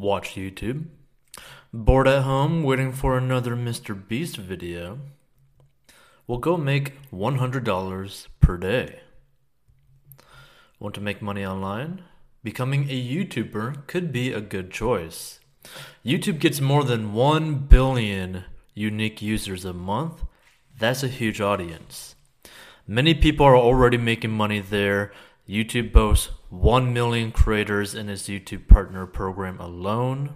watch YouTube. Bored at home waiting for another Mr. Beast video? Well, go make $100 per day. Want to make money online? Becoming a YouTuber could be a good choice. YouTube gets more than 1 billion unique users a month. That's a huge audience. Many people are already making money there. YouTube boasts 1 million creators in its YouTube Partner Program alone.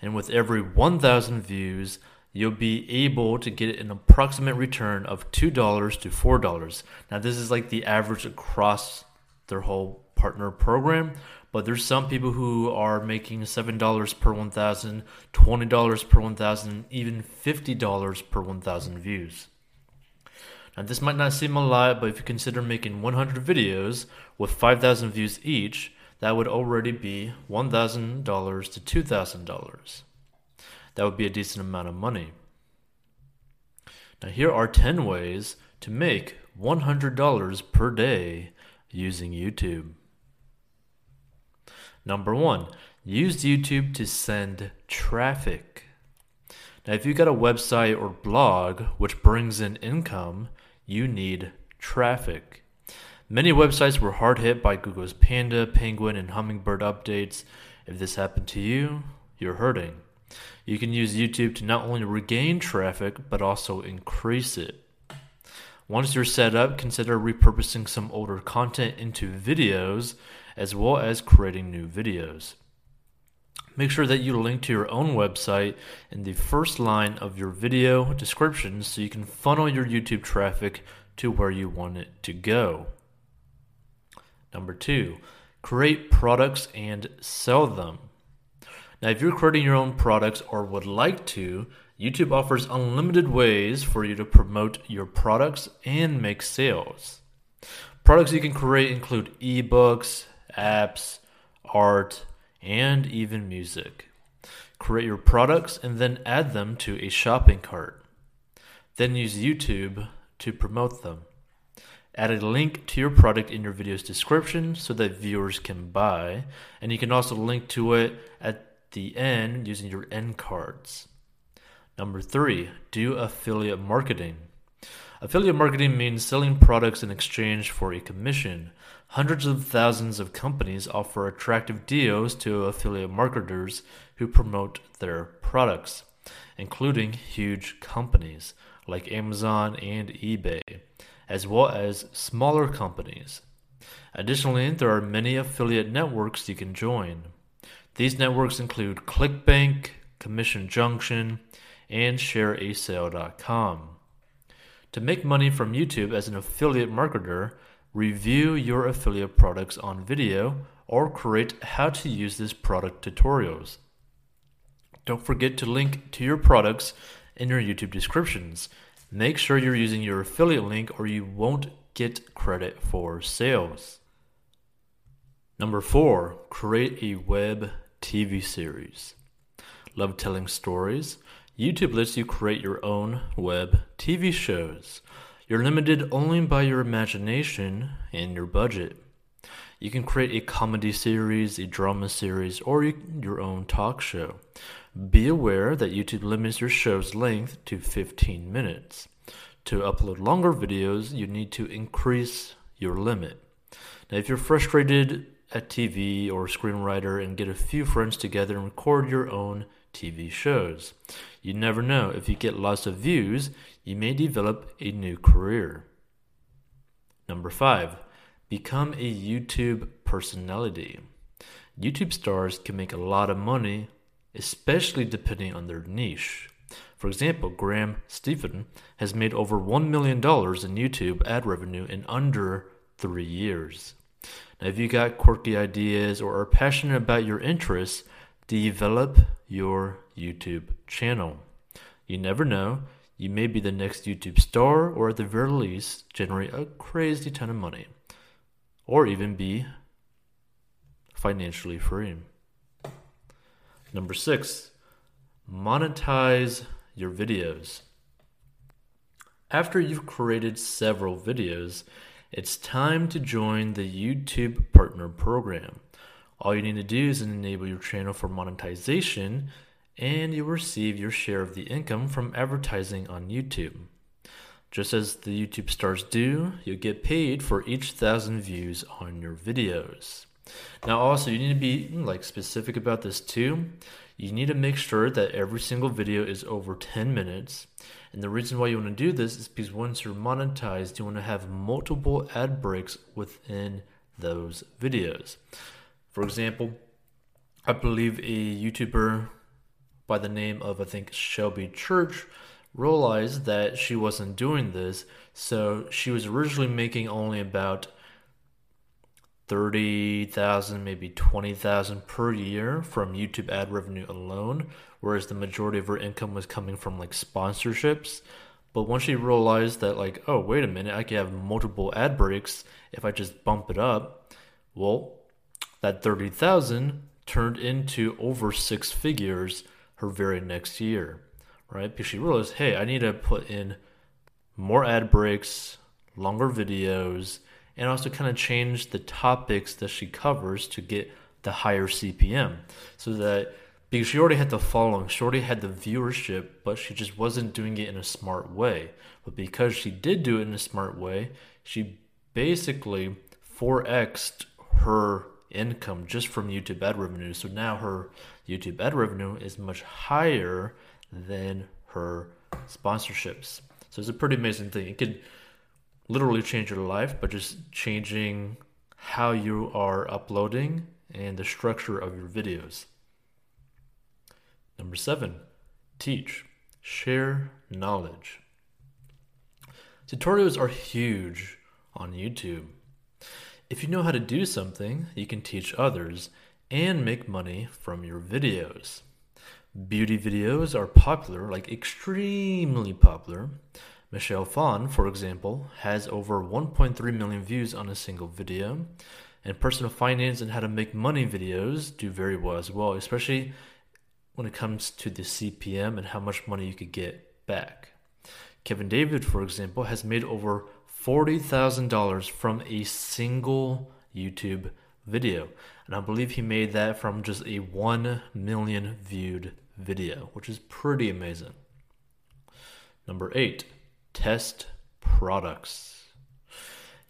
And with every 1,000 views, you'll be able to get an approximate return of $2 to $4. Now, this is like the average across their whole partner program, but there's some people who are making $7 per 1,000, $20 per 1,000, even $50 per 1,000 views. Now, this might not seem a lot, but if you consider making 100 videos with 5,000 views each, that would already be $1,000 to $2,000. That would be a decent amount of money. Now, here are 10 ways to make $100 per day using YouTube. Number one, use YouTube to send traffic. Now, if you've got a website or blog which brings in income, you need traffic. Many websites were hard hit by Google's Panda, Penguin, and Hummingbird updates. If this happened to you, you're hurting. You can use YouTube to not only regain traffic, but also increase it. Once you're set up, consider repurposing some older content into videos, as well as creating new videos. Make sure that you link to your own website in the first line of your video description so you can funnel your YouTube traffic to where you want it to go. Number two, create products and sell them. Now, if you're creating your own products or would like to, YouTube offers unlimited ways for you to promote your products and make sales. Products you can create include ebooks, apps, art, and even music. Create your products and then add them to a shopping cart. Then use YouTube to promote them. Add a link to your product in your video's description so that viewers can buy, and you can also link to it at the end using your end cards. Number three, do affiliate marketing. Affiliate marketing means selling products in exchange for a commission. Hundreds of thousands of companies offer attractive deals to affiliate marketers who promote their products, including huge companies like Amazon and eBay, as well as smaller companies. Additionally, there are many affiliate networks you can join. These networks include ClickBank, Commission Junction, and ShareASale.com. To make money from YouTube as an affiliate marketer, review your affiliate products on video or create how to use this product tutorials. Don't forget to link to your products in your YouTube descriptions. Make sure you're using your affiliate link or you won't get credit for sales. Number four, create a web TV series. Love telling stories? YouTube lets you create your own web TV shows. You're limited only by your imagination and your budget. You can create a comedy series, a drama series, or your own talk show. Be aware that YouTube limits your show's length to 15 minutes. To upload longer videos, you need to increase your limit. Now, if you're frustrated at TV or screenwriter and get a few friends together and record your own TV shows. You never know, if you get lots of views, you may develop a new career. Number five, become a YouTube personality. YouTube stars can make a lot of money, especially depending on their niche. For example, Graham Stephan has made over $1 million in YouTube ad revenue in under three years. Now, if you got quirky ideas or are passionate about your interests, develop your YouTube channel. You never know, you may be the next YouTube star, or at the very least, generate a crazy ton of money, or even be financially free. Number six, monetize your videos. After you've created several videos, it's time to join the YouTube Partner Program. All you need to do is enable your channel for monetization, and you'll receive your share of the income from advertising on YouTube. Just as the YouTube stars do, you'll get paid for each thousand views on your videos. Now, also, you need to be like specific about this too. You need to make sure that every single video is over 10 minutes. And the reason why you want to do this is because once you're monetized, you want to have multiple ad breaks within those videos. For example, I believe a YouTuber by the name of, I think, Shelby Church realized that she wasn't doing this. So she was originally making only about 30,000, maybe 20,000 per year from YouTube ad revenue alone, whereas the majority of her income was coming from like sponsorships. But once she realized that, like, oh, wait a minute, I could have multiple ad breaks if I just bump it up, well, that 30,000 turned into over six figures her very next year right? Because she realized, hey, I need to put in more ad breaks, longer videos, and also kind of change the topics that she covers to get the higher CPM. So that because she already had the following, she already had the viewership, but she just wasn't doing it in a smart way. But because she did do it in a smart way, she basically 4xed her income just from YouTube ad revenue. So now her YouTube ad revenue is much higher than her sponsorships. So it's a pretty amazing thing. It could literally change your life, but just changing how you are uploading and the structure of your videos. Number seven, teach, share knowledge. Tutorials are huge on YouTube. If you know how to do something, you can teach others and make money from your videos. Beauty videos are popular, like extremely popular. Michelle Phan, for example, has over 1.3 million views on a single video. And personal finance and how to make money videos do very well as well, especially when it comes to the CPM and how much money you could get back. Kevin David, for example, has made over $40,000 from a single YouTube video. And I believe he made that from just a 1 million viewed video, which is pretty amazing. Number eight, test products.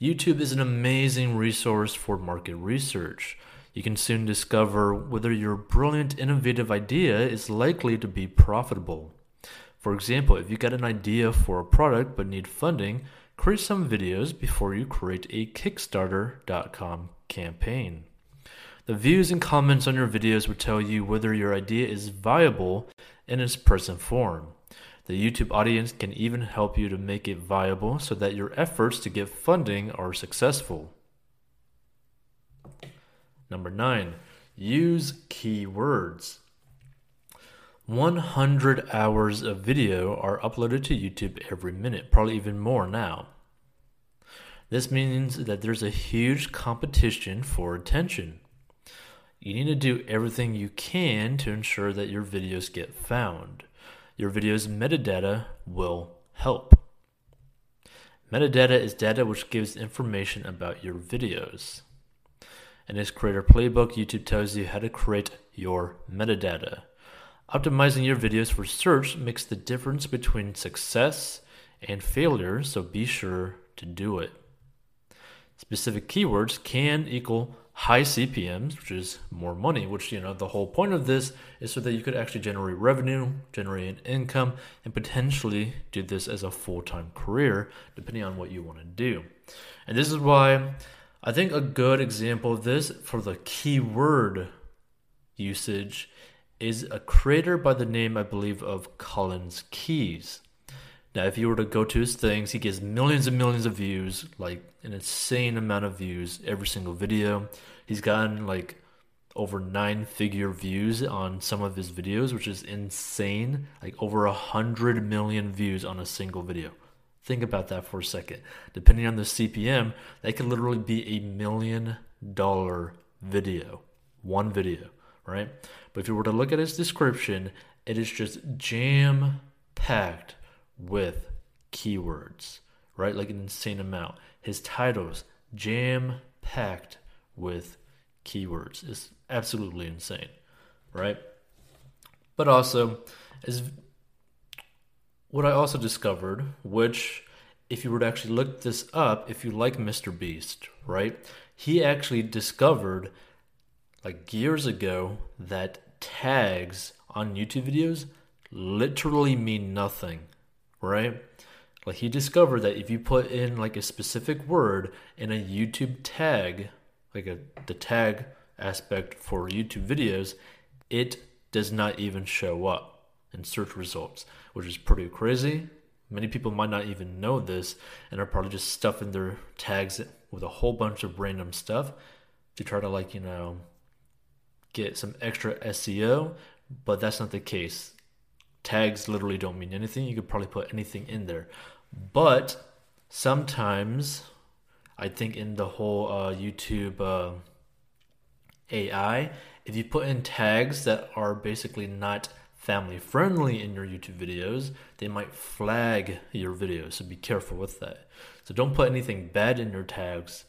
YouTube is an amazing resource for market research. You can soon discover whether your brilliant, innovative idea is likely to be profitable. For example, if you got an idea for a product but need funding, create some videos before you create a Kickstarter.com campaign. The views and comments on your videos will tell you whether your idea is viable in its present form. The YouTube audience can even help you to make it viable so that your efforts to get funding are successful. Number nine, use keywords. 100 hours of video are uploaded to YouTube every minute, probably even more now. This means that there's a huge competition for attention. You need to do everything you can to ensure that your videos get found. Your video's metadata will help. Metadata is data which gives information about your videos. In its Creator Playbook, YouTube tells you how to create your metadata. Optimizing your videos for search makes the difference between success and failure, so be sure to do it. Specific keywords can equal high CPMs, which is more money, which, you know, the whole point of this is so that you could actually generate revenue, generate an income, and potentially do this as a full time career, depending on what you want to do. And this is why I think a good example of this for the keyword usage is a creator by the name, I believe, of Collins Keys. Now, if you were to go to his things, he gets millions and millions of views, like an insane amount of views every single video. He's gotten like over nine figure views on some of his videos, which is insane. Like over a hundred million views on a single video. Think about that for a second. Depending on the CPM, that could literally be a million dollar video. One video, right? But if you were to look at his description, it is just jam packed with keywords, right? Like an insane amount. His titles jam packed with keywords. It's absolutely insane, right? But also, is what I also discovered, which if you were to actually look this up, if you like Mr. Beast, right? He actually discovered like years ago that tags on YouTube videos literally mean nothing, right? Like he discovered that if you put in like a specific word in a YouTube tag, like a the tag aspect for YouTube videos, it does not even show up in search results, which is pretty crazy. Many people might not even know this and are probably just stuffing their tags with a whole bunch of random stuff to try to like, you know, get some extra SEO, but that's not the case. Tags literally don't mean anything. You could probably put anything in there. But sometimes I think in the whole uh, YouTube uh, AI, if you put in tags that are basically not family friendly in your YouTube videos, they might flag your videos. So be careful with that. So don't put anything bad in your tags,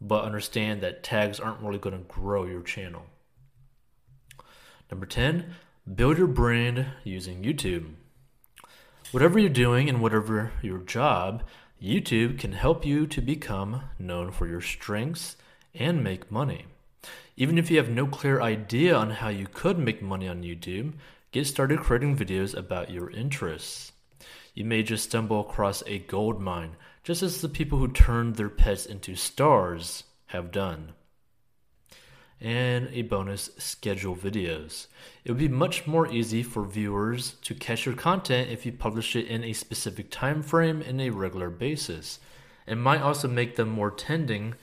but understand that tags aren't really going to grow your channel. Number 10, build your brand using YouTube. Whatever you're doing and whatever your job, YouTube can help you to become known for your strengths and make money. Even if you have no clear idea on how you could make money on YouTube, get started creating videos about your interests. You may just stumble across a gold mine, just as the people who turned their pets into stars have done. And a bonus, schedule videos. It would be much more easy for viewers to catch your content if you publish it in a specific time frame in a regular basis. It might also make them more tending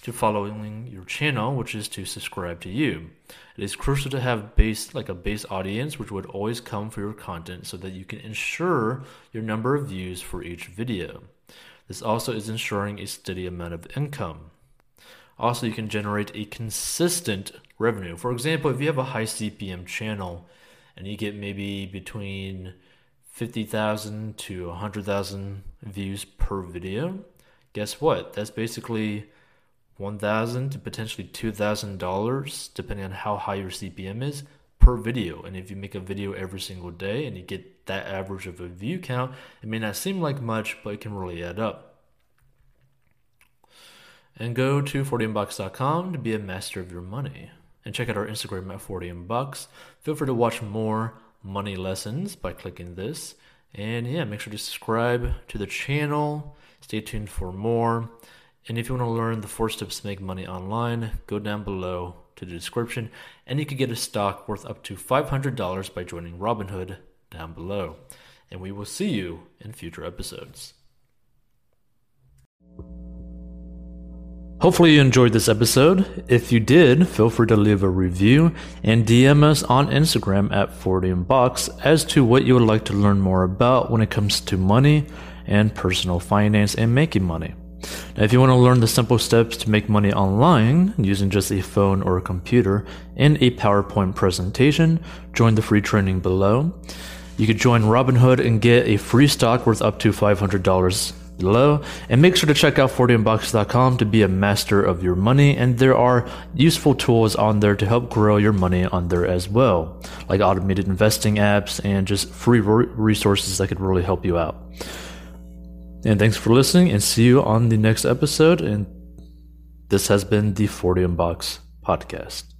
to following your channel, which is to subscribe to you. It is crucial to have base like a base audience which would always come for your content so that you can ensure your number of views for each video. This also is ensuring a steady amount of income. Also, you can generate a consistent revenue. For example, if you have a high CPM channel and you get maybe between 50,000 to 100,000 views per video, guess what? That's basically one thousand to potentially two thousand dollars, depending on how high your CPM is per video. And if you make a video every single day and you get that average of a view count, it may not seem like much, but it can really add up. And go to 40inbox.com to be a master of your money. And check out our Instagram at 40inbox. Feel free to watch more money lessons by clicking this. And yeah, make sure to subscribe to the channel. Stay tuned for more. And if you want to learn the four steps to make money online, go down below to the description and you can get a stock worth up to $500 by joining Robinhood down below. And we will see you in future episodes. Hopefully, you enjoyed this episode. If you did, feel free to leave a review and DM us on Instagram at 40inbox as to what you would like to learn more about when it comes to money and personal finance and making money. Now, if you want to learn the simple steps to make money online using just a phone or a computer and a PowerPoint presentation, join the free training below. You could join Robinhood and get a free stock worth up to $500 below. And make sure to check out 40inbox.com to be a master of your money. And there are useful tools on there to help grow your money on there as well, like automated investing apps and just free resources that could really help you out. And thanks for listening and see you on the next episode. And this has been the 40 Inbox podcast.